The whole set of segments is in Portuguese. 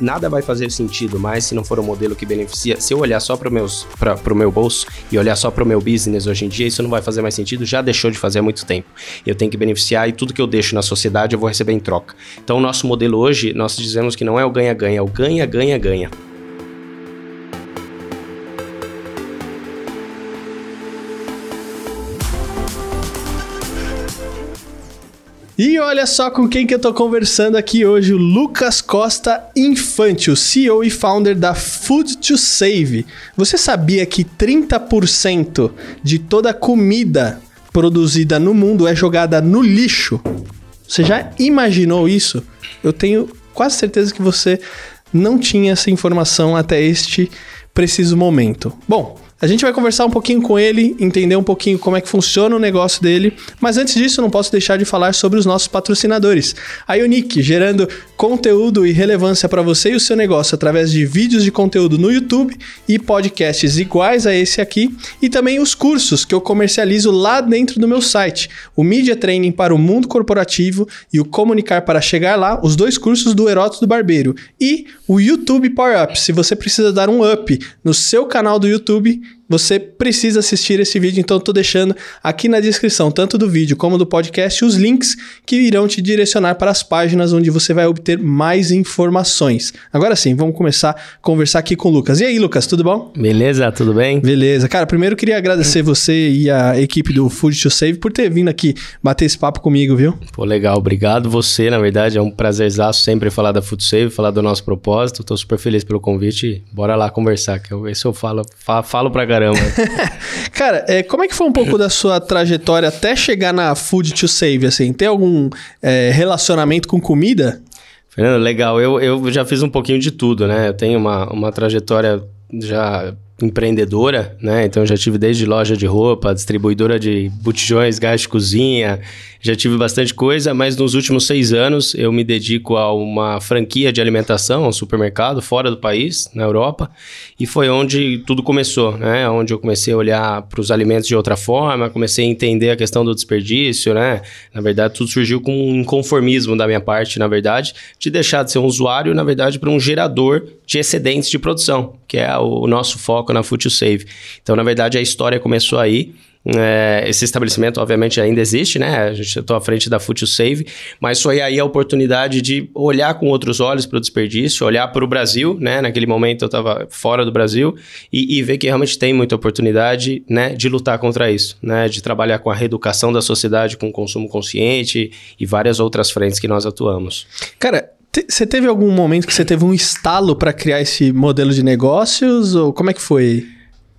Nada vai fazer sentido mais se não for um modelo que beneficia. Se eu olhar só para o meu bolso e olhar só para o meu business hoje em dia, isso não vai fazer mais sentido, já deixou de fazer há muito tempo. Eu tenho que beneficiar e tudo que eu deixo na sociedade eu vou receber em troca. Então, o nosso modelo hoje, nós dizemos que não é o ganha-ganha, é o ganha-ganha-ganha. E olha só com quem que eu tô conversando aqui hoje, o Lucas Costa Infante, o CEO e founder da Food to Save. Você sabia que 30% de toda comida produzida no mundo é jogada no lixo? Você já imaginou isso? Eu tenho quase certeza que você não tinha essa informação até este preciso momento. Bom, a gente vai conversar um pouquinho com ele, entender um pouquinho como é que funciona o negócio dele, mas antes disso, não posso deixar de falar sobre os nossos patrocinadores. A Unique, gerando conteúdo e relevância para você e o seu negócio através de vídeos de conteúdo no YouTube e podcasts iguais a esse aqui, e também os cursos que eu comercializo lá dentro do meu site, o Media Training para o Mundo Corporativo e o Comunicar para Chegar Lá, os dois cursos do Heródoto do Barbeiro, e o YouTube Power Up, se você precisa dar um up no seu canal do YouTube, você precisa assistir esse vídeo, então estou deixando aqui na descrição, tanto do vídeo como do podcast, os links que irão te direcionar para as páginas onde você vai obter mais informações. Agora sim, vamos começar a conversar aqui com o Lucas. E aí, Lucas, tudo bom? Beleza, tudo bem? Beleza. Cara, primeiro queria agradecer você e a equipe do Food to Save por ter vindo aqui bater esse papo comigo, viu? Pô, legal. Obrigado você, na verdade, é um prazerzaço sempre falar da Food Save, falar do nosso propósito. Estou super feliz pelo convite. Bora lá conversar, que eu, isso eu falo, falo, pra caramba. Cara, é, como é que foi um pouco da sua trajetória até chegar na Food to Save, assim? Tem algum é, relacionamento com comida? Fernando, legal. Eu, eu já fiz um pouquinho de tudo, né? Eu tenho uma, uma trajetória já empreendedora, né? Então já tive desde loja de roupa, distribuidora de botijões, gás de cozinha, já tive bastante coisa, mas nos últimos seis anos eu me dedico a uma franquia de alimentação, um supermercado fora do país, na Europa, e foi onde tudo começou, né? Onde eu comecei a olhar para os alimentos de outra forma, comecei a entender a questão do desperdício, né? Na verdade, tudo surgiu com um inconformismo da minha parte, na verdade, de deixar de ser um usuário, na verdade, para um gerador de excedentes de produção, que é o nosso foco na Food to Save. Então, na verdade, a história começou aí. É, esse estabelecimento, obviamente, ainda existe, né? A gente estou à frente da to Save, mas foi aí a oportunidade de olhar com outros olhos para o desperdício, olhar para o Brasil, né? Naquele momento eu estava fora do Brasil e, e, ver que realmente tem muita oportunidade, né? De lutar contra isso, né? De trabalhar com a reeducação da sociedade, com o consumo consciente e várias outras frentes que nós atuamos. Cara, você teve algum momento que você teve um estalo para criar esse modelo de negócios? Ou como é que foi?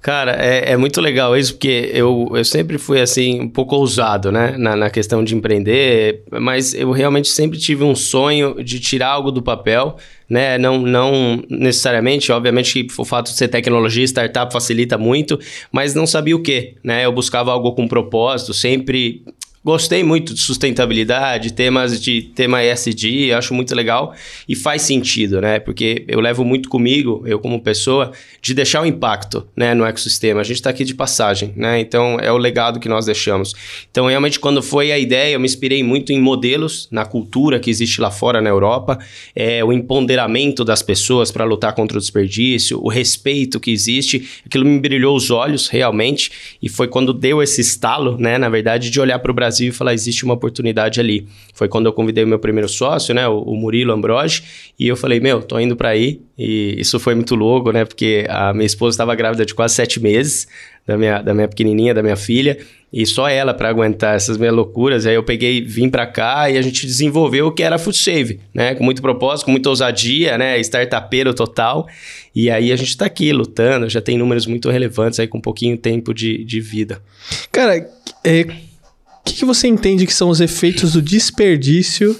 Cara, é, é, muito legal isso, porque eu, eu sempre fui assim, um pouco ousado, né? Na, na questão de empreender, mas eu realmente sempre tive um sonho de tirar algo do papel, né? Não, não necessariamente, obviamente o fato de ser tecnologia, startup facilita muito, mas não sabia o que, né? Eu buscava algo com propósito, sempre Gostei muito de sustentabilidade, temas de tema ESG, acho muito legal e faz sentido, né? Porque eu levo muito comigo, eu como pessoa, de deixar um impacto né, no ecossistema. A gente está aqui de passagem, né? Então é o legado que nós deixamos. Então, realmente, quando foi a ideia, eu me inspirei muito em modelos, na cultura que existe lá fora na Europa, é, o empoderamento das pessoas para lutar contra o desperdício, o respeito que existe. Aquilo me brilhou os olhos realmente, e foi quando deu esse estalo, né? Na verdade, de olhar para o Brasil Brasil e falar, existe uma oportunidade ali. Foi quando eu convidei o meu primeiro sócio, né, o, Murilo Ambroge, e eu falei, meu, tô indo para aí. E isso foi muito louco, né, porque a minha esposa estava grávida de quase sete meses, da minha, da minha pequenininha, da minha filha, e só ela para aguentar essas minhas loucuras. Aí eu peguei, vim para cá e a gente desenvolveu o que era Food Save, né? Com muito propósito, com muita ousadia, né? Startupeiro total. E aí a gente está aqui lutando, já tem números muito relevantes aí com um pouquinho tempo de, de vida. Cara, é, que, que você entende que são os efeitos do desperdício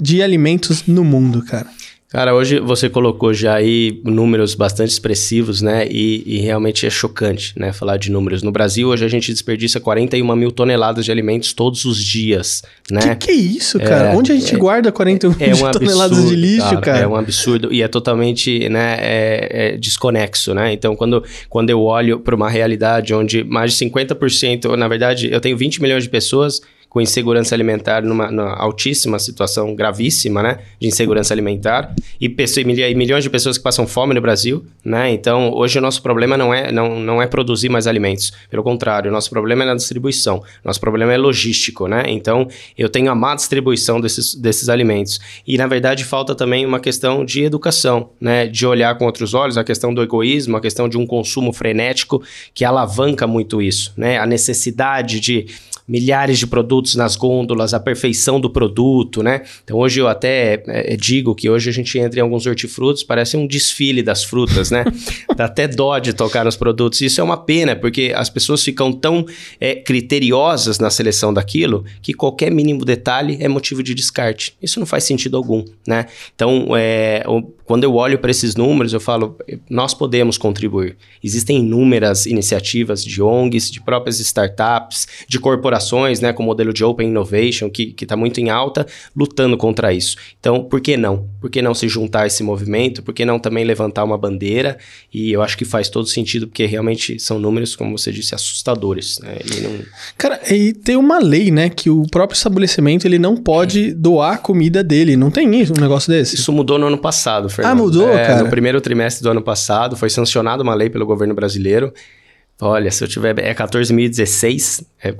de alimentos no mundo, cara? Cara, hoje você colocou já aí números bastante expressivos, né? E, e, realmente é chocante, né? Falar de números. No Brasil, hoje a gente desperdiça 41 mil toneladas de alimentos todos os dias, né? Que que é isso, cara? É, Onde a gente é, guarda 41 é, mil um toneladas absurdo, de lixo, cara, cara, É um absurdo e é totalmente, né? É, é desconexo, né? Então, quando, quando eu olho para uma realidade onde mais de 50%, na verdade, eu tenho 20 milhões de pessoas com insegurança alimentar numa, numa altíssima situação gravíssima, né, de insegurança alimentar e, pessoas, e milhões de pessoas que passam fome no Brasil, né? Então, hoje o nosso problema não é não, não é produzir mais alimentos, pelo contrário, o nosso problema é na distribuição. Nosso problema é logístico, né? Então, eu tenho a má distribuição desses, desses alimentos. E, na verdade, falta também uma questão de educação, né? De olhar com outros olhos, a questão do egoísmo, a questão de um consumo frenético que alavanca muito isso, né? A necessidade de milhares de produtos nas gôndolas, a perfeição do produto, né? Então hoje eu até é, digo que hoje a gente entra em alguns hortifrutos, parece um desfile das frutas, né? Dá até dó de tocar nos produtos. Isso é uma pena, porque as pessoas ficam tão é, criteriosas na seleção daquilo que qualquer mínimo detalhe é motivo de descarte. Isso não faz sentido algum, né? Então, é, quando eu olho para esses números, eu falo, nós podemos contribuir. Existem inúmeras iniciativas de ONGs, de próprias startups, de corporações né, com o modelo de Open Innovation, que está muito em alta, lutando contra isso. Então, por que não? Por que não se juntar a esse movimento? Por que não também levantar uma bandeira? E eu acho que faz todo sentido, porque realmente são números, como você disse, assustadores. Né? E não... Cara, e tem uma lei, né, que o próprio estabelecimento ele não pode doar a comida dele. Não tem isso, um negócio desse? Isso mudou no ano passado, Fernando. Ah, mudou, é, cara? No primeiro trimestre do ano passado, foi sancionada uma lei pelo governo brasileiro Olha, se eu tiver. É 14.016, é,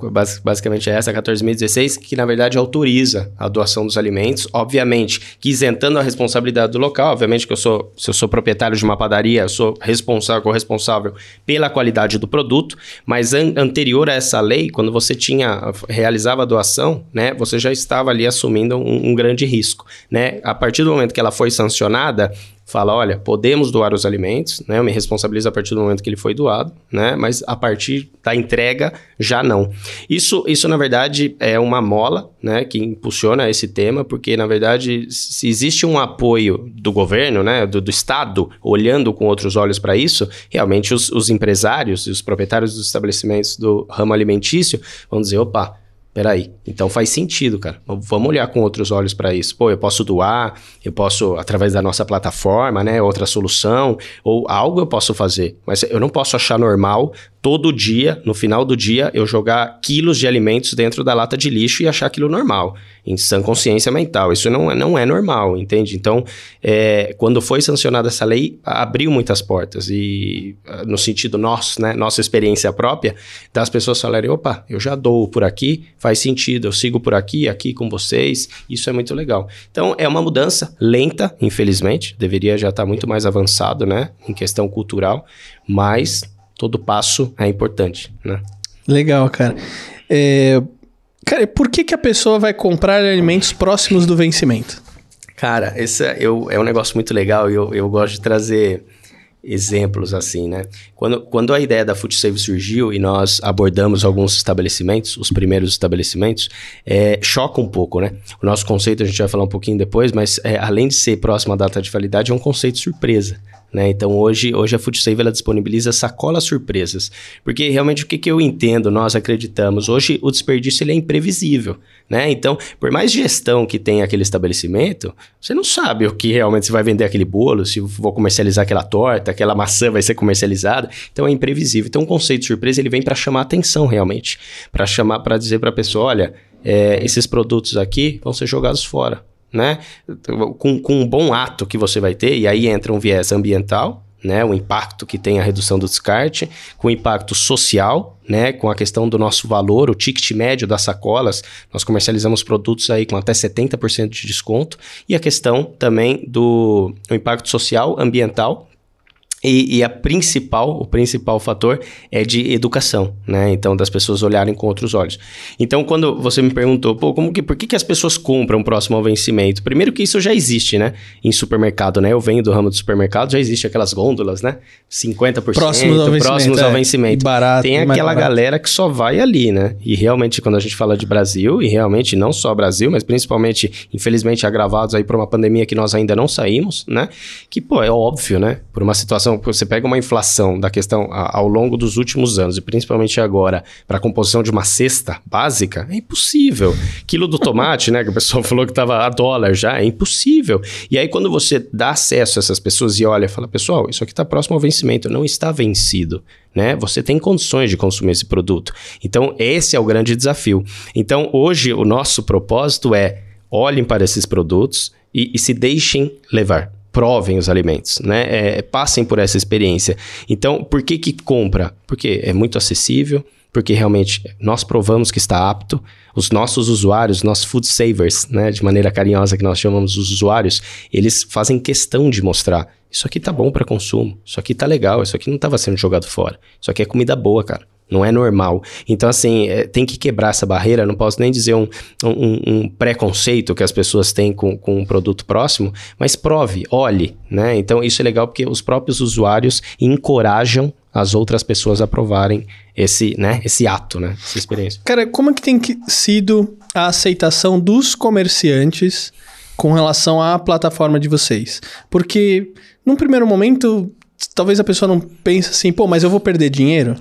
basicamente é essa, 14.016, que na verdade autoriza a doação dos alimentos. Obviamente que isentando a responsabilidade do local, obviamente que eu sou, se eu sou proprietário de uma padaria, eu sou responsável, corresponsável pela qualidade do produto, mas an anterior a essa lei, quando você tinha, realizava a doação, né, você já estava ali assumindo um, um grande risco. Né? A partir do momento que ela foi sancionada, fala, olha, podemos doar os alimentos, né? Eu me responsabilizo a partir do momento que ele foi doado, né? Mas a partir da entrega já não. Isso, isso na verdade é uma mola, né? Que impulsiona esse tema, porque na verdade se existe um apoio do governo, né? Do, do Estado olhando com outros olhos para isso, realmente os, os empresários e os proprietários dos estabelecimentos do ramo alimentício vão dizer, opa Peraí, então faz sentido, cara. Vamos olhar com outros olhos para isso. Pô, eu posso doar, eu posso, através da nossa plataforma, né? Outra solução, ou algo eu posso fazer. Mas eu não posso achar normal todo dia, no final do dia, eu jogar quilos de alimentos dentro da lata de lixo e achar aquilo normal, em sã consciência mental. Isso não, é, não é normal, entende? Então, é, quando foi sancionada essa lei, abriu muitas portas. E ah, no sentido nosso, né, nossa experiência própria, das pessoas falarem: opa, eu já dou por aqui, faz sentido, eu sigo por aqui, aqui com vocês, isso é muito legal. Então, é uma mudança lenta, infelizmente, deveria já estar muito mais avançado, né, em questão cultural, mas todo passo é importante, né? Legal, cara. É... Cara, por que, que a pessoa vai comprar alimentos próximos do vencimento? Cara, esse é, eu, é um negócio muito legal e eu, eu gosto de trazer exemplos assim, né? Quando, quando a ideia da Food Save surgiu e nós abordamos alguns estabelecimentos, os primeiros estabelecimentos, é, choca um pouco, né? O nosso conceito, a gente vai falar um pouquinho depois, mas é, além de ser próximo à data de validade, é um conceito surpresa. Né? Então hoje, hoje a FoodSave ela disponibiliza sacolas surpresas, porque realmente o que, que eu entendo, nós acreditamos, hoje o desperdício ele é imprevisível, né? Então, por mais gestão que tem aquele estabelecimento, você não sabe o que realmente você vai vender aquele bolo, se vou comercializar aquela torta, aquela maçã vai ser comercializada, então é imprevisível. Então o conceito de surpresa ele vem para chamar atenção realmente, para chamar, para dizer para a pessoa, olha, é, esses produtos aqui vão ser jogados fora né? Com, com um bom ato que você vai ter, e aí entra um viés ambiental, né, o impacto que tem a redução do descarte, com o impacto social, né, com a questão do nosso valor, o ticket médio das sacolas, nós comercializamos produtos aí com até 70% de desconto, e a questão também do impacto social, ambiental, e, e, a principal, o principal fator é de educação, né? Então, das pessoas olharem com outros olhos. Então, quando você me perguntou, pô, como que, por que, que as pessoas compram próximo ao vencimento? Primeiro que isso já existe, né? Em supermercado, né? Eu venho do ramo do supermercado, já existe aquelas gôndolas, né? 50% próximos ao vencimento. Próximos ao é. vencimento. barato, Tem aquela galera que só vai ali, né? E realmente, quando a gente fala de Brasil, e realmente não só Brasil, mas principalmente, infelizmente, agravados aí por uma pandemia que nós ainda não saímos, né? Que, pô, é óbvio, né? Por uma situação composição, você pega uma inflação da questão ao longo dos últimos anos, e principalmente agora, para a composição de uma cesta básica, é impossível. Quilo do tomate, né, que o pessoal falou que estava a dólar já, é impossível. E aí, quando você dá acesso a essas pessoas e olha, fala, pessoal, isso aqui está próximo ao vencimento, não está vencido. Né? Você tem condições de consumir esse produto. Então, esse é o grande desafio. Então, hoje, o nosso propósito é olhem para esses produtos e, e se deixem levar provem os alimentos, né? É, passem por essa experiência. Então, por que que compra? Porque é muito acessível, porque realmente nós provamos que está apto. Os nossos usuários, nossos food savers, né, de maneira carinhosa que nós chamamos os usuários, eles fazem questão de mostrar isso aqui tá bom para consumo, isso aqui tá legal, isso aqui não estava sendo jogado fora. Isso aqui é comida boa, cara. Não é normal. Então, assim, é, tem que quebrar essa barreira. Não posso nem dizer um, um, um, preconceito que as pessoas têm com, com um produto próximo, mas prove, olhe, né? Então, isso é legal porque os próprios usuários encorajam as outras pessoas a provarem esse, né, esse ato, né? Essa experiência. Cara, como é que tem sido a aceitação dos comerciantes com relação à plataforma de vocês? Porque, num primeiro momento, talvez a pessoa não pense assim, pô, mas eu vou perder dinheiro?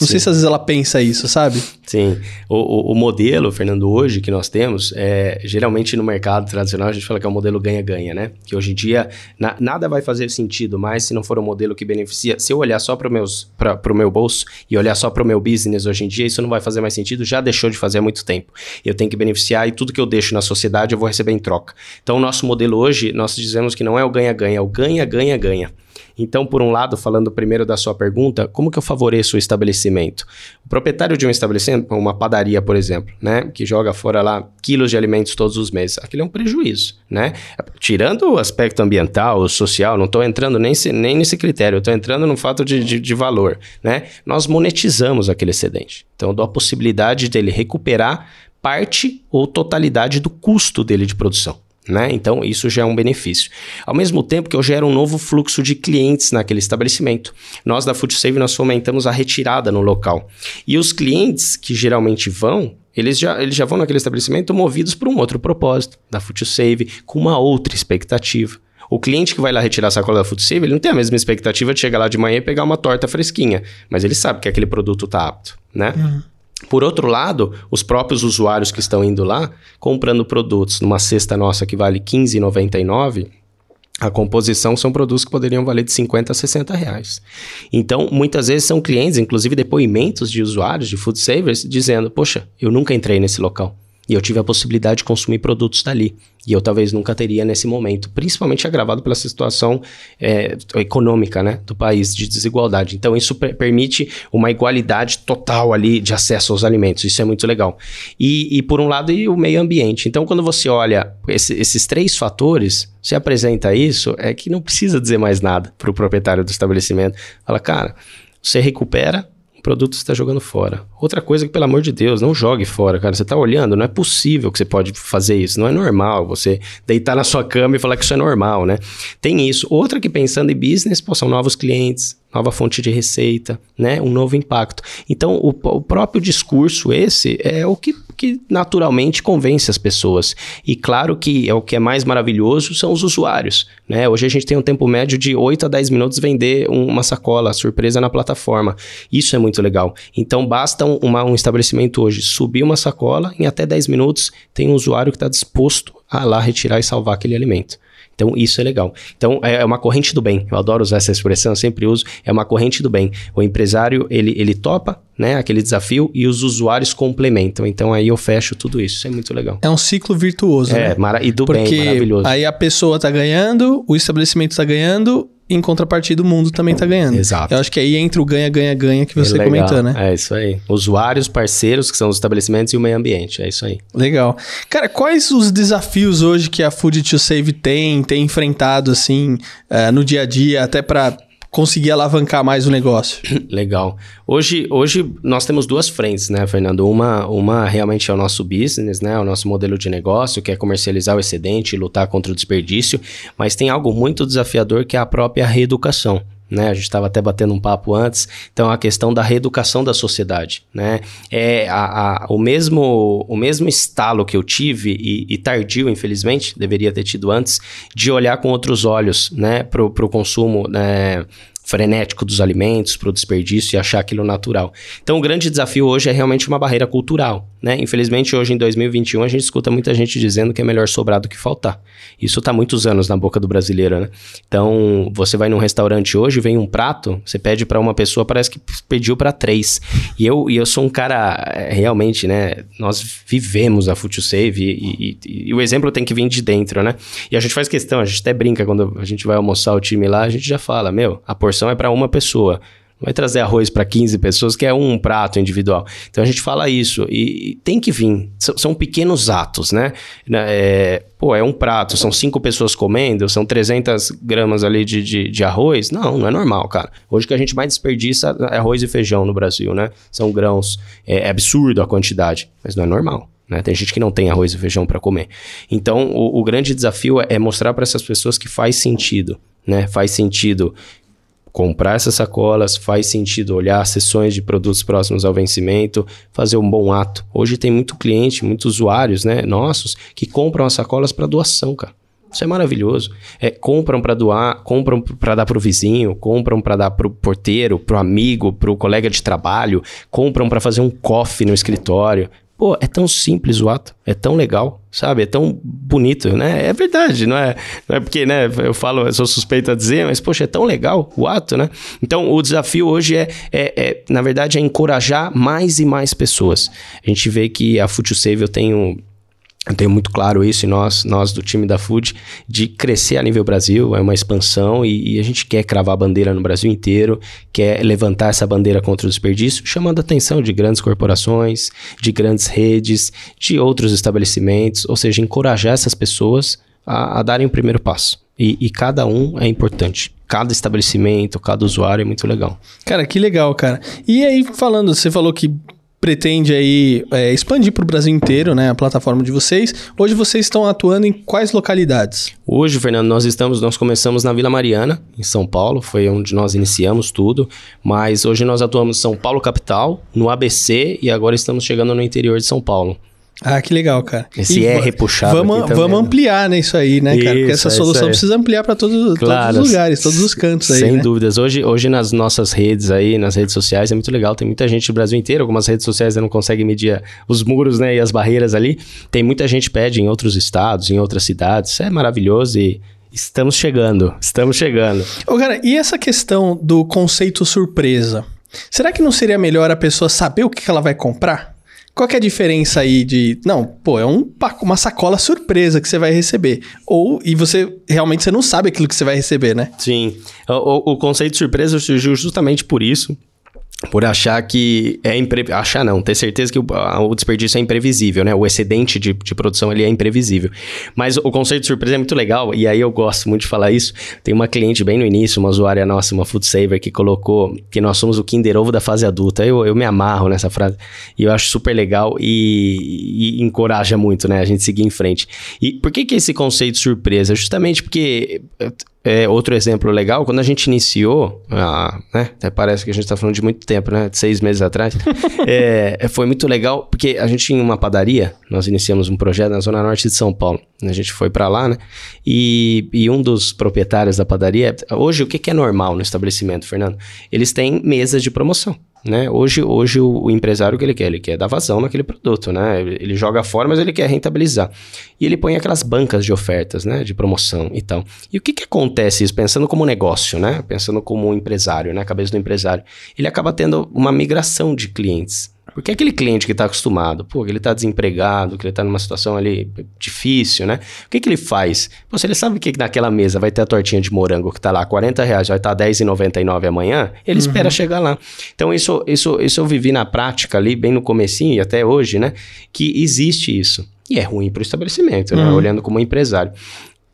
Não Sim. sei se às vezes ela pensa isso, sabe? Sim. O, o, o, modelo, Fernando, hoje que nós temos, é, geralmente no mercado tradicional a gente fala que é o modelo ganha-ganha, né? Que hoje em dia na, nada vai fazer sentido mais se não for um modelo que beneficia. Se eu olhar só para o meu bolso e olhar só para o meu business hoje em dia, isso não vai fazer mais sentido, já deixou de fazer há muito tempo. Eu tenho que beneficiar e tudo que eu deixo na sociedade eu vou receber em troca. Então, o nosso modelo hoje, nós dizemos que não é o ganha-ganha, é o ganha-ganha-ganha. Então, por um lado, falando primeiro da sua pergunta, como que eu favoreço o estabelecimento? O proprietário de um estabelecimento, uma padaria, por exemplo, né, que joga fora lá quilos de alimentos todos os meses, aquilo é um prejuízo, né? Tirando o aspecto ambiental, social, não estou entrando nem, se, nem nesse critério, estou entrando no fato de, de, de valor, né? Nós monetizamos aquele excedente. Então, eu dou a possibilidade dele recuperar parte ou totalidade do custo dele de produção. Né? Então, isso já é um benefício. Ao mesmo tempo que eu gero um novo fluxo de clientes naquele estabelecimento. Nós da FoodSave, nós fomentamos a retirada no local. E os clientes que geralmente vão, eles já, eles já vão naquele estabelecimento movidos por um outro propósito, da FoodSave, com uma outra expectativa. O cliente que vai lá retirar a sacola da FoodSave, ele não tem a mesma expectativa de chegar lá de manhã e pegar uma torta fresquinha, mas ele sabe que aquele produto está apto, né? Uhum. Por outro lado, os próprios usuários que estão indo lá, comprando produtos numa cesta nossa que vale R$15,99, a composição são produtos que poderiam valer de 50 a 60 reais. Então, muitas vezes são clientes, inclusive depoimentos de usuários de food savers, dizendo: Poxa, eu nunca entrei nesse local. E eu tive a possibilidade de consumir produtos dali. E eu talvez nunca teria nesse momento, principalmente agravado pela situação é, econômica né, do país, de desigualdade. Então, isso permite uma igualdade total ali de acesso aos alimentos. Isso é muito legal. E, e por um lado, e o meio ambiente. Então, quando você olha esse, esses três fatores, você apresenta isso, é que não precisa dizer mais nada para o proprietário do estabelecimento. Fala, cara, você recupera produto está jogando fora. Outra coisa que, pelo amor de Deus, não jogue fora, cara. Você está olhando, não é possível que você pode fazer isso. Não é normal você deitar na sua cama e falar que isso é normal, né? Tem isso. Outra que pensando em business, pô, são novos clientes, nova fonte de receita, né? Um novo impacto. Então, o, o próprio discurso esse é o que, que naturalmente convence as pessoas. E claro que é o que é mais maravilhoso são os usuários, né? Hoje a gente tem um tempo médio de 8 a 10 minutos vender uma sacola surpresa na plataforma. Isso é muito legal. Então, basta uma, um estabelecimento hoje subir uma sacola, em até 10 minutos tem um usuário que está disposto a lá retirar e salvar aquele alimento. Então, isso é legal. Então, é, é uma corrente do bem. Eu adoro usar essa expressão, eu sempre uso. É uma corrente do bem. O empresário, ele, ele topa né, aquele desafio e os usuários complementam. Então, aí eu fecho tudo isso. Isso é muito legal. É um ciclo virtuoso, é, né? e do Porque bem, maravilhoso. aí a pessoa está ganhando, o estabelecimento está ganhando em contrapartida, o mundo também está ganhando. Exato. Eu acho que aí entra o ganha, ganha, ganha que você é comentou, né? É isso aí. Usuários, parceiros, que são os estabelecimentos e o meio ambiente. É isso aí. Legal. Cara, quais os desafios hoje que a Food to Save tem, tem enfrentado, assim, uh, no dia a dia, até para conseguir alavancar mais o negócio. Legal. Hoje, hoje nós temos duas frentes, né, Fernando? Uma, uma realmente é o nosso business, né, o nosso modelo de negócio, que é comercializar o excedente lutar contra o desperdício, mas tem algo muito desafiador que é a própria reeducação. Né? A gente estava até batendo um papo antes. Então, a questão da reeducação da sociedade, né? É a, a, o, mesmo, o mesmo estalo que eu tive, e, e, tardio, infelizmente, deveria ter tido antes, de olhar com outros olhos, né? Para o consumo, né? Frenético dos alimentos, para o desperdício e achar aquilo natural. Então, o grande desafio hoje é realmente uma barreira cultural. Né? Infelizmente, hoje em 2021, a gente escuta muita gente dizendo que é melhor sobrar do que faltar. Isso está muitos anos na boca do brasileiro. Né? Então, você vai num restaurante hoje, vem um prato, você pede para uma pessoa, parece que pediu para três. E eu, e eu sou um cara, é, realmente, né? Nós vivemos a Food Save e, e, e, o exemplo tem que vir de dentro, né? E a gente faz questão, a gente até brinca quando a gente vai almoçar o time lá, a gente já fala, meu, a porção porção é para uma pessoa. Não vai trazer arroz para 15 pessoas, que é um prato individual. Então a gente fala isso. E, tem que vir. S são pequenos atos, né? É, pô, é um prato, são cinco pessoas comendo, são 300 gramas ali de, de, de, arroz. Não, não é normal, cara. Hoje que a gente mais desperdiça é arroz e feijão no Brasil, né? São grãos. É, é absurdo a quantidade, mas não é normal. Né? Tem gente que não tem arroz e feijão para comer. Então, o, o grande desafio é, é mostrar para essas pessoas que faz sentido. Né? Faz sentido comprar essas sacolas, faz sentido olhar sessões de produtos próximos ao vencimento, fazer um bom ato. Hoje tem muito cliente, muitos usuários, né, nossos, que compram as sacolas para doação, cara. Isso é maravilhoso. É, compram para doar, compram para dar para o vizinho, compram para dar para o porteiro, para o amigo, para o colega de trabalho, compram para fazer um coffee no escritório. Pô, é tão simples o ato, é tão legal, sabe? É tão bonito, né? É verdade, não é, não é porque, né, eu falo, eu sou suspeito a dizer, mas, poxa, é tão legal o ato, né? Então, o desafio hoje é, é, é na verdade, é encorajar mais e mais pessoas. A gente vê que a Future Save eu tenho eu tenho muito claro isso e nós, nós do time da Food, de crescer a nível Brasil, é uma expansão e, e, a gente quer cravar a bandeira no Brasil inteiro, quer levantar essa bandeira contra o desperdício, chamando a atenção de grandes corporações, de grandes redes, de outros estabelecimentos, ou seja, encorajar essas pessoas a, a darem o primeiro passo. E, e cada um é importante cada estabelecimento, cada usuário é muito legal. Cara, que legal, cara. E aí, falando, você falou que pretende aí é, expandir para o Brasil inteiro, né, a plataforma de vocês. Hoje vocês estão atuando em quais localidades? Hoje, Fernando, nós estamos, nós começamos na Vila Mariana, em São Paulo, foi onde nós iniciamos tudo, mas hoje nós atuamos em São Paulo capital, no ABC e agora estamos chegando no interior de São Paulo. Ah, que legal, cara. Esse e R puxado. Vamos, vamos ampliar, né, isso aí, né, cara? Porque essa é solução precisa ampliar para todo, claro, todos os lugares, todos os cantos aí. Sem né? dúvidas. Hoje, hoje, nas nossas redes aí, nas redes sociais, é muito legal. Tem muita gente do Brasil inteiro. Algumas redes sociais não conseguem medir os muros, né, e as barreiras ali. Tem muita gente pede em outros estados, em outras cidades. Isso é maravilhoso e. Estamos chegando, estamos chegando. Ô, cara, e essa questão do conceito surpresa? Será que não seria melhor a pessoa saber o que ela vai comprar? Qual que é a diferença aí de. Não, pô, é um, uma sacola surpresa que você vai receber. Ou, e você realmente você não sabe aquilo que você vai receber, né? Sim. O, o, o conceito de surpresa surgiu justamente por isso por achar que é imprevisível. Achar não, ter certeza que o, o, desperdício é imprevisível, né? O excedente de, de produção ali é imprevisível. Mas o conceito de surpresa é muito legal, e aí eu gosto muito de falar isso. Tem uma cliente bem no início, uma usuária nossa, uma food saver, que colocou que nós somos o Kinder Ovo da fase adulta. Eu, eu me amarro nessa frase, e eu acho super legal e, e encoraja muito, né? A gente seguir em frente. E por que que esse conceito de surpresa? Justamente porque é, outro exemplo legal, quando a gente iniciou, ah, né, até parece que a gente está falando de muito tempo, né, de seis meses atrás, é, foi muito legal, porque a gente tinha uma padaria, nós iniciamos um projeto na Zona Norte de São Paulo, a gente foi para lá, né, e, e, um dos proprietários da padaria, hoje o que, que é normal no estabelecimento, Fernando? Eles têm mesas de promoção. Né? Hoje, hoje o, o, empresário o que ele quer? Ele quer dar vazão naquele produto, né? Ele, joga fora, mas ele quer rentabilizar. E ele põe aquelas bancas de ofertas, né? De promoção e tal. E o que, que acontece isso? Pensando como negócio, né? Pensando como empresário, né? A cabeça do empresário. Ele acaba tendo uma migração de clientes. Porque aquele cliente que está acostumado, pô, que ele está desempregado, que ele está numa situação ali difícil, né? O que, que ele faz? Pô, se ele sabe que naquela mesa vai ter a tortinha de morango que está lá 40 reais, vai estar tá R$10,99 amanhã, ele uhum. espera chegar lá. Então, isso, isso, isso eu vivi na prática ali, bem no comecinho e até hoje, né? Que existe isso. E é ruim para o estabelecimento, né? Uhum. Olhando como empresário.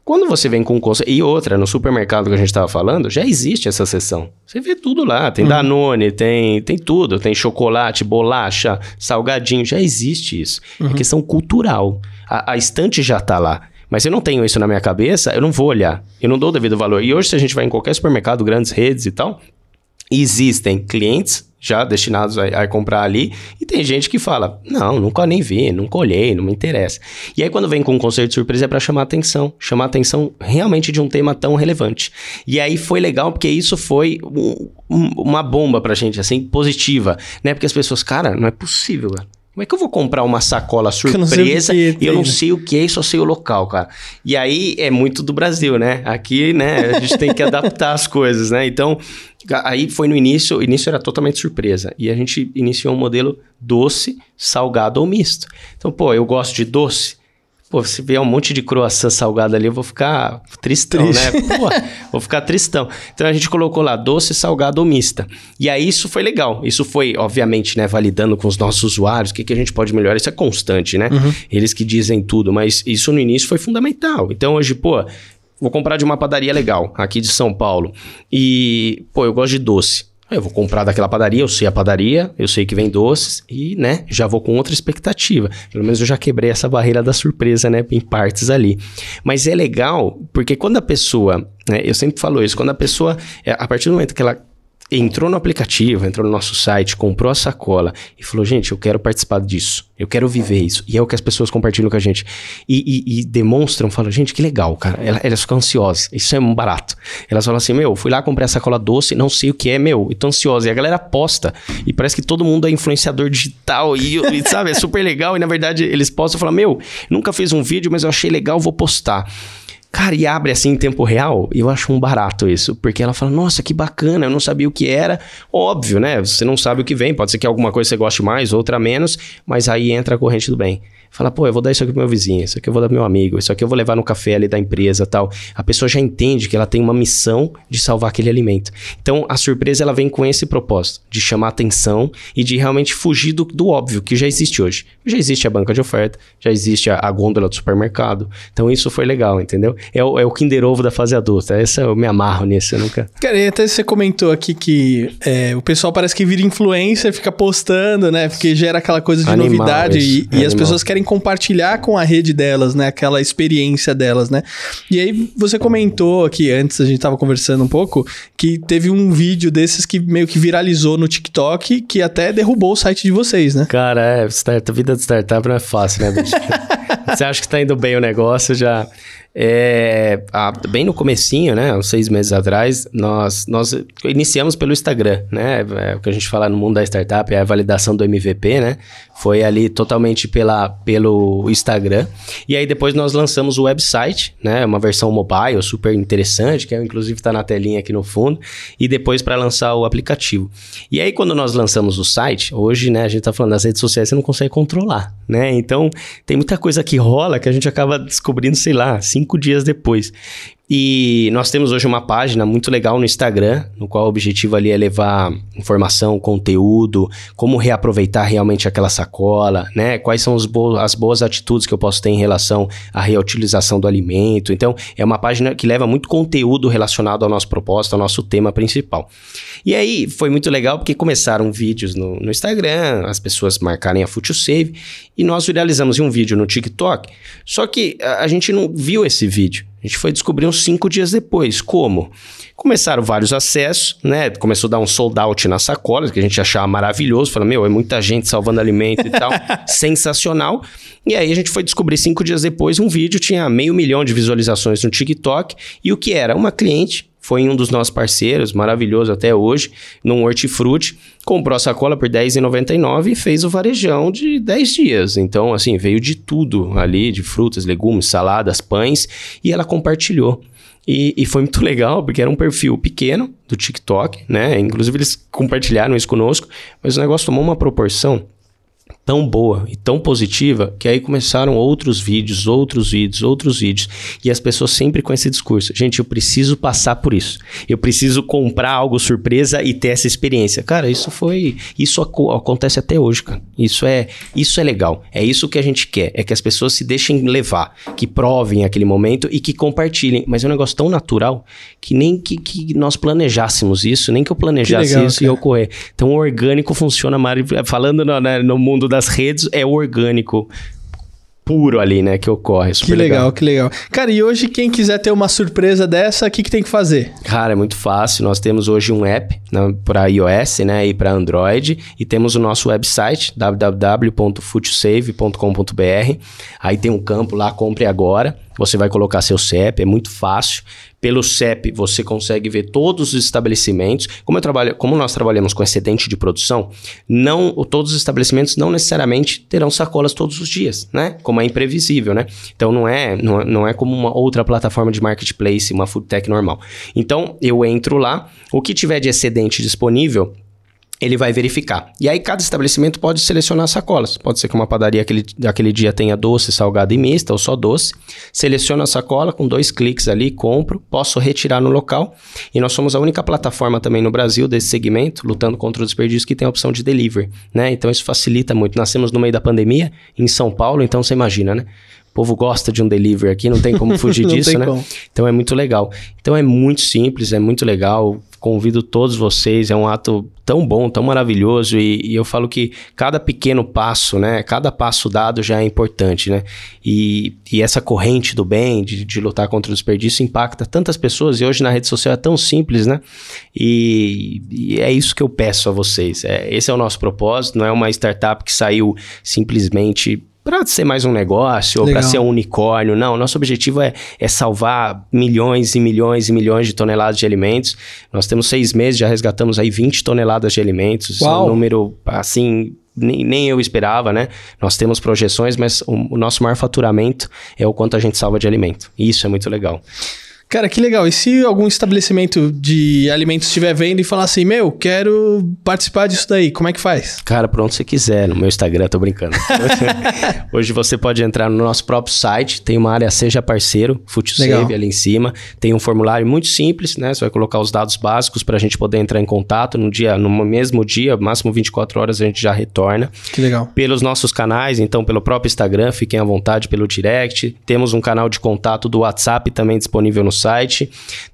Quando você vem com conceito. E outra, no supermercado que a gente estava falando, já existe essa seção. Você vê tudo lá. Tem uhum. Danone, tem, tem tudo. Tem chocolate, bolacha, salgadinho. Já existe isso. É uhum. É questão cultural. A, a estante já está lá. Mas se eu não tenho isso na minha cabeça, eu não vou olhar. Eu não dou o devido valor. E hoje, se a gente vai em qualquer supermercado, grandes redes e tal, existem clientes já destinados a, a, comprar ali. E tem gente que fala: não, nunca nem vi, nunca olhei, não me interessa. E aí, quando vem com um conceito de surpresa, é para chamar atenção chamar atenção realmente de um tema tão relevante. E aí foi legal porque isso foi um, um, uma bomba pra gente, assim, positiva, né? Porque as pessoas, cara, não é possível, cara. Como é que eu vou comprar uma sacola surpresa e eu não sei o que é, só sei o local, cara? E aí é muito do Brasil, né? Aqui, né, a gente tem que adaptar as coisas, né? Então, aí foi no início, o início era totalmente surpresa. E a gente iniciou um modelo doce, salgado ou misto. Então, pô, eu gosto de doce. Pô, se vier um monte de croissant salgado ali, eu vou ficar tristão, Triste. né? Pô, vou ficar tristão. Então a gente colocou lá doce, salgado ou mista. E aí isso foi legal. Isso foi, obviamente, né, validando com os nossos usuários, o que, que a gente pode melhorar. Isso é constante, né? Uhum. Eles que dizem tudo, mas isso no início foi fundamental. Então hoje, pô, vou comprar de uma padaria legal, aqui de São Paulo. E, pô, eu gosto de doce. Eu vou comprar daquela padaria, eu sei a padaria, eu sei que vem doces e, né, já vou com outra expectativa. Pelo menos eu já quebrei essa barreira da surpresa, né, em partes ali. Mas é legal porque quando a pessoa, né, eu sempre falo isso, quando a pessoa, é, a partir do momento que ela entrou no aplicativo, entrou no nosso site, comprou a sacola e falou: gente, eu quero participar disso, eu quero viver isso. E é o que as pessoas compartilham com a gente. E, e, e demonstram, falam: gente, que legal, cara. Elas, elas ficam ansiosas. Isso é um barato. Elas falam assim: meu, fui lá, comprei a sacola doce, não sei o que é, meu, e tô ansiosa. E a galera posta. E parece que todo mundo é influenciador digital e, e sabe, é super legal. E na verdade eles postam e falam: meu, nunca fiz um vídeo, mas eu achei legal, vou postar. Cara, e abre assim em tempo real, eu acho um barato isso, porque ela fala, nossa, que bacana, eu não sabia o que era. Óbvio, né? Você não sabe o que vem, pode ser que alguma coisa você goste mais, outra menos, mas aí entra a corrente do bem. Fala, pô, eu vou dar isso aqui pro meu vizinho, isso aqui eu vou dar pro meu amigo, isso aqui eu vou levar no café ali da empresa tal. A pessoa já entende que ela tem uma missão de salvar aquele alimento. Então, a surpresa ela vem com esse propósito, de chamar atenção e de realmente fugir do, do óbvio que já existe hoje. Já existe a banca de oferta, já existe a, a gôndola do supermercado. Então, isso foi legal, entendeu? É o, é o Kinder Ovo da fase adulta. Essa eu me amarro nisso, eu nunca... Cara, e até você comentou aqui que é, o pessoal parece que vira influencer, fica postando, né? Porque gera aquela coisa de Animal, novidade e, e as pessoas querem compartilhar com a rede delas, né? Aquela experiência delas, né? E aí você comentou aqui antes, a gente tava conversando um pouco, que teve um vídeo desses que meio que viralizou no TikTok, que até derrubou o site de vocês, né? Cara, é, start, vida de startup não é fácil, né, bicho? você acha que tá indo bem o negócio, já é, a, bem no comecinho, né, uns seis meses atrás, nós, nós iniciamos pelo Instagram, né, é, o que a gente fala no mundo da startup é a validação do MVP, né, foi ali totalmente pela, pelo Instagram, e aí depois nós lançamos o website, né, uma versão mobile super interessante, que é, inclusive está na telinha aqui no fundo, e depois para lançar o aplicativo. E aí quando nós lançamos o site, hoje, né, a gente está falando das redes sociais, você não consegue controlar, né, então tem muita coisa que rola que a gente acaba descobrindo, sei lá, cinco dias depois. E nós temos hoje uma página muito legal no Instagram, no qual o objetivo ali é levar informação, conteúdo, como reaproveitar realmente aquela sacola, né? Quais são bo as boas atitudes que eu posso ter em relação à reutilização do alimento. Então, é uma página que leva muito conteúdo relacionado ao nosso propósito, ao nosso tema principal. E aí, foi muito legal porque começaram vídeos no, no Instagram, as pessoas marcarem a Food Save, e nós viralizamos um vídeo no TikTok, só que a, a gente não viu esse vídeo. A gente foi descobrir uns cinco dias depois. Como? Começaram vários acessos, né? Começou a dar um sold out nas sacolas, que a gente achava maravilhoso. Falou, meu, é muita gente salvando alimento e tal. Sensacional. E aí a gente foi descobrir cinco dias depois um vídeo, tinha meio milhão de visualizações no TikTok. E o que era? Uma cliente foi um dos nossos parceiros, maravilhoso até hoje, num hortifruti, comprou a sacola por R$10,99 e fez o varejão de 10 dias. Então, assim, veio de tudo ali, de frutas, legumes, saladas, pães, e ela compartilhou. E, e, foi muito legal, porque era um perfil pequeno do TikTok, né? Inclusive eles compartilharam isso conosco, mas o negócio tomou uma proporção tão boa e tão positiva que aí começaram outros vídeos, outros vídeos, outros vídeos e as pessoas sempre com esse discurso: gente, eu preciso passar por isso, eu preciso comprar algo surpresa e ter essa experiência. Cara, isso foi, isso acontece até hoje, cara. Isso é, isso é legal. É isso que a gente quer, é que as pessoas se deixem levar, que provem aquele momento e que compartilhem. Mas é um negócio tão natural que nem que, que nós planejássemos isso, nem que eu planejasse legal, isso cara. e ocorrer. Então, o orgânico funciona, Mari, falando no, né, no mundo das redes, é orgânico. puro ali, né, que ocorre. Super que legal, legal, que legal. Cara, e hoje quem quiser ter uma surpresa dessa, o que, que tem que fazer? Cara, é muito fácil. Nós temos hoje um app né, para iOS, né, e para Android, e temos o nosso website www.futusave.com.br. Aí tem um campo lá, compre agora. Você vai colocar seu CEP, é muito fácil. Pelo CEP, você consegue ver todos os estabelecimentos. Como, eu trabalho, como nós trabalhamos com excedente de produção, não todos os estabelecimentos não necessariamente terão sacolas todos os dias, né? Como é imprevisível, né? Então não é, não, é, não é como uma outra plataforma de marketplace, uma food tech normal. Então eu entro lá, o que tiver de excedente disponível, ele vai verificar. E aí cada estabelecimento pode selecionar sacolas. Pode ser que uma padaria aquele, aquele dia tenha doce, salgado e mista ou só doce. Seleciono a sacola com dois cliques ali, compro, posso retirar no local. E nós somos a única plataforma também no Brasil desse segmento, lutando contra o desperdício, que tem a opção de delivery, né? Então isso facilita muito. Nascemos no meio da pandemia, em São Paulo, então você imagina, né? O povo gosta de um delivery aqui, não tem como fugir disso, né? Como. Então é muito legal. Então é muito simples, é muito legal. Convido todos vocês, é um ato tão bom, tão maravilhoso e, e, eu falo que cada pequeno passo, né, cada passo dado já é importante, né, e, e essa corrente do bem, de, de, lutar contra o desperdício impacta tantas pessoas e hoje na rede social é tão simples, né, e, e é isso que eu peço a vocês, é, esse é o nosso propósito, não é uma startup que saiu simplesmente para ser mais um negócio ou para ser um unicórnio. Não, nosso objetivo é, é salvar milhões e milhões e milhões de toneladas de alimentos. Nós temos seis meses, já resgatamos aí 20 toneladas de alimentos. Uau. É um número, assim, nem, nem, eu esperava, né? Nós temos projeções, mas o, o nosso maior faturamento é o quanto a gente salva de alimento. Isso é muito legal. Cara, que legal. E se algum estabelecimento de alimentos estiver vendo e falar assim, meu, quero participar disso daí, como é que faz? Cara, por onde você quiser, no meu Instagram, tô brincando. Hoje você pode entrar no nosso próprio site, tem uma área Seja Parceiro, FoodSave ali em cima. Tem um formulário muito simples, né? Você vai colocar os dados básicos para a gente poder entrar em contato no dia, no mesmo dia, máximo 24 horas a gente já retorna. Que legal. Pelos nossos canais, então pelo próprio Instagram, fiquem à vontade pelo direct. Temos um canal de contato do WhatsApp também disponível no site.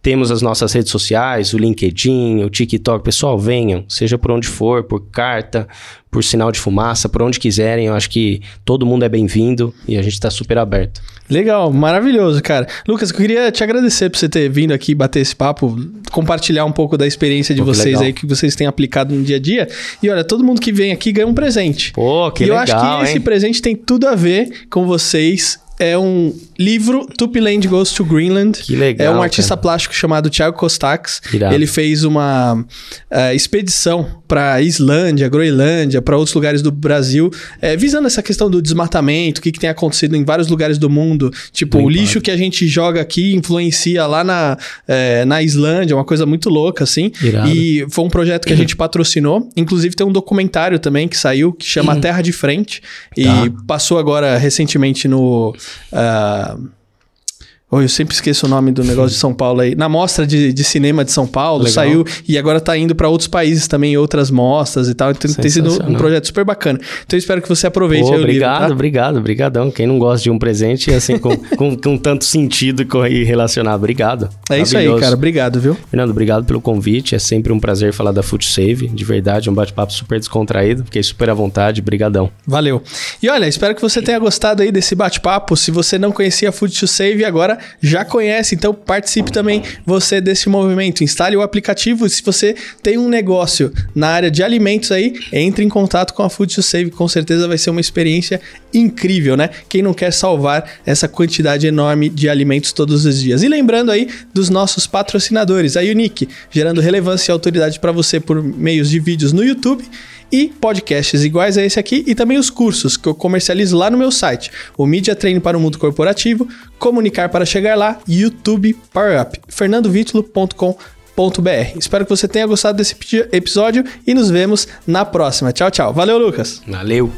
Temos as nossas redes sociais, o LinkedIn, o TikTok. Pessoal, venham, seja por onde for, por carta, por sinal de fumaça, por onde quiserem. Eu acho que todo mundo é bem-vindo e a gente está super aberto. Legal, maravilhoso, cara. Lucas, eu queria te agradecer por você ter vindo aqui bater esse papo, compartilhar um pouco da experiência de Pô, vocês legal. aí que vocês têm aplicado no dia a dia. E olha, todo mundo que vem aqui ganha um presente. Pô, que e legal. E eu acho que hein? esse presente tem tudo a ver com vocês é um livro Tupiland Goes to Greenland. Que legal. É um artista cara. plástico chamado Thiago Costax. Irado. Ele fez uma uh, expedição para Islândia, Groenlândia, para outros lugares do Brasil, é, visando essa questão do desmatamento, o que, que, tem acontecido em vários lugares do mundo. Tipo, Bem o lixo claro. que a gente joga aqui influencia lá na, é, na Islândia, uma coisa muito louca, assim. Irado. E foi um projeto que a gente patrocinou. Inclusive, tem um documentário também que saiu, que chama. Terra de Frente. E tá. passou agora recentemente no Uh, Oh, eu sempre esqueço o nome do negócio de São Paulo aí. Na mostra de, de cinema de São Paulo, Legal. saiu e agora está indo para outros países também, outras mostras e tal. Então tem sido um projeto super bacana. Então eu espero que você aproveite Pô, Obrigado, livro, tá? obrigado, obrigadão. Quem não gosta de um presente assim com, com, com tanto sentido e relacionar, obrigado. É isso aí, cara. Obrigado, viu? Fernando, obrigado pelo convite. É sempre um prazer falar da Food Save. De verdade, um bate-papo super descontraído. Fiquei super à vontade. Brigadão. Valeu. E olha, espero que você tenha gostado aí desse bate-papo. Se você não conhecia a Food to Save, agora já conhece, então participe também você desse movimento. Instale o aplicativo. Se você tem um negócio na área de alimentos aí, entre em contato com a Food to Save. Com certeza vai ser uma experiência incrível, né? Quem não quer salvar essa quantidade enorme de alimentos todos os dias. E lembrando aí dos nossos patrocinadores, a Unique, gerando relevância e autoridade para você por meios de vídeos no YouTube e podcasts iguais a esse aqui e também os cursos que eu comercializo lá no meu site, o Media Treino para o Mundo Corporativo, Comunicar para Chegar Lá YouTube Power Up, fernandovitulo.com.br. Espero que você tenha gostado desse episódio e nos vemos na próxima. Tchau, tchau. Valeu, Lucas. Valeu.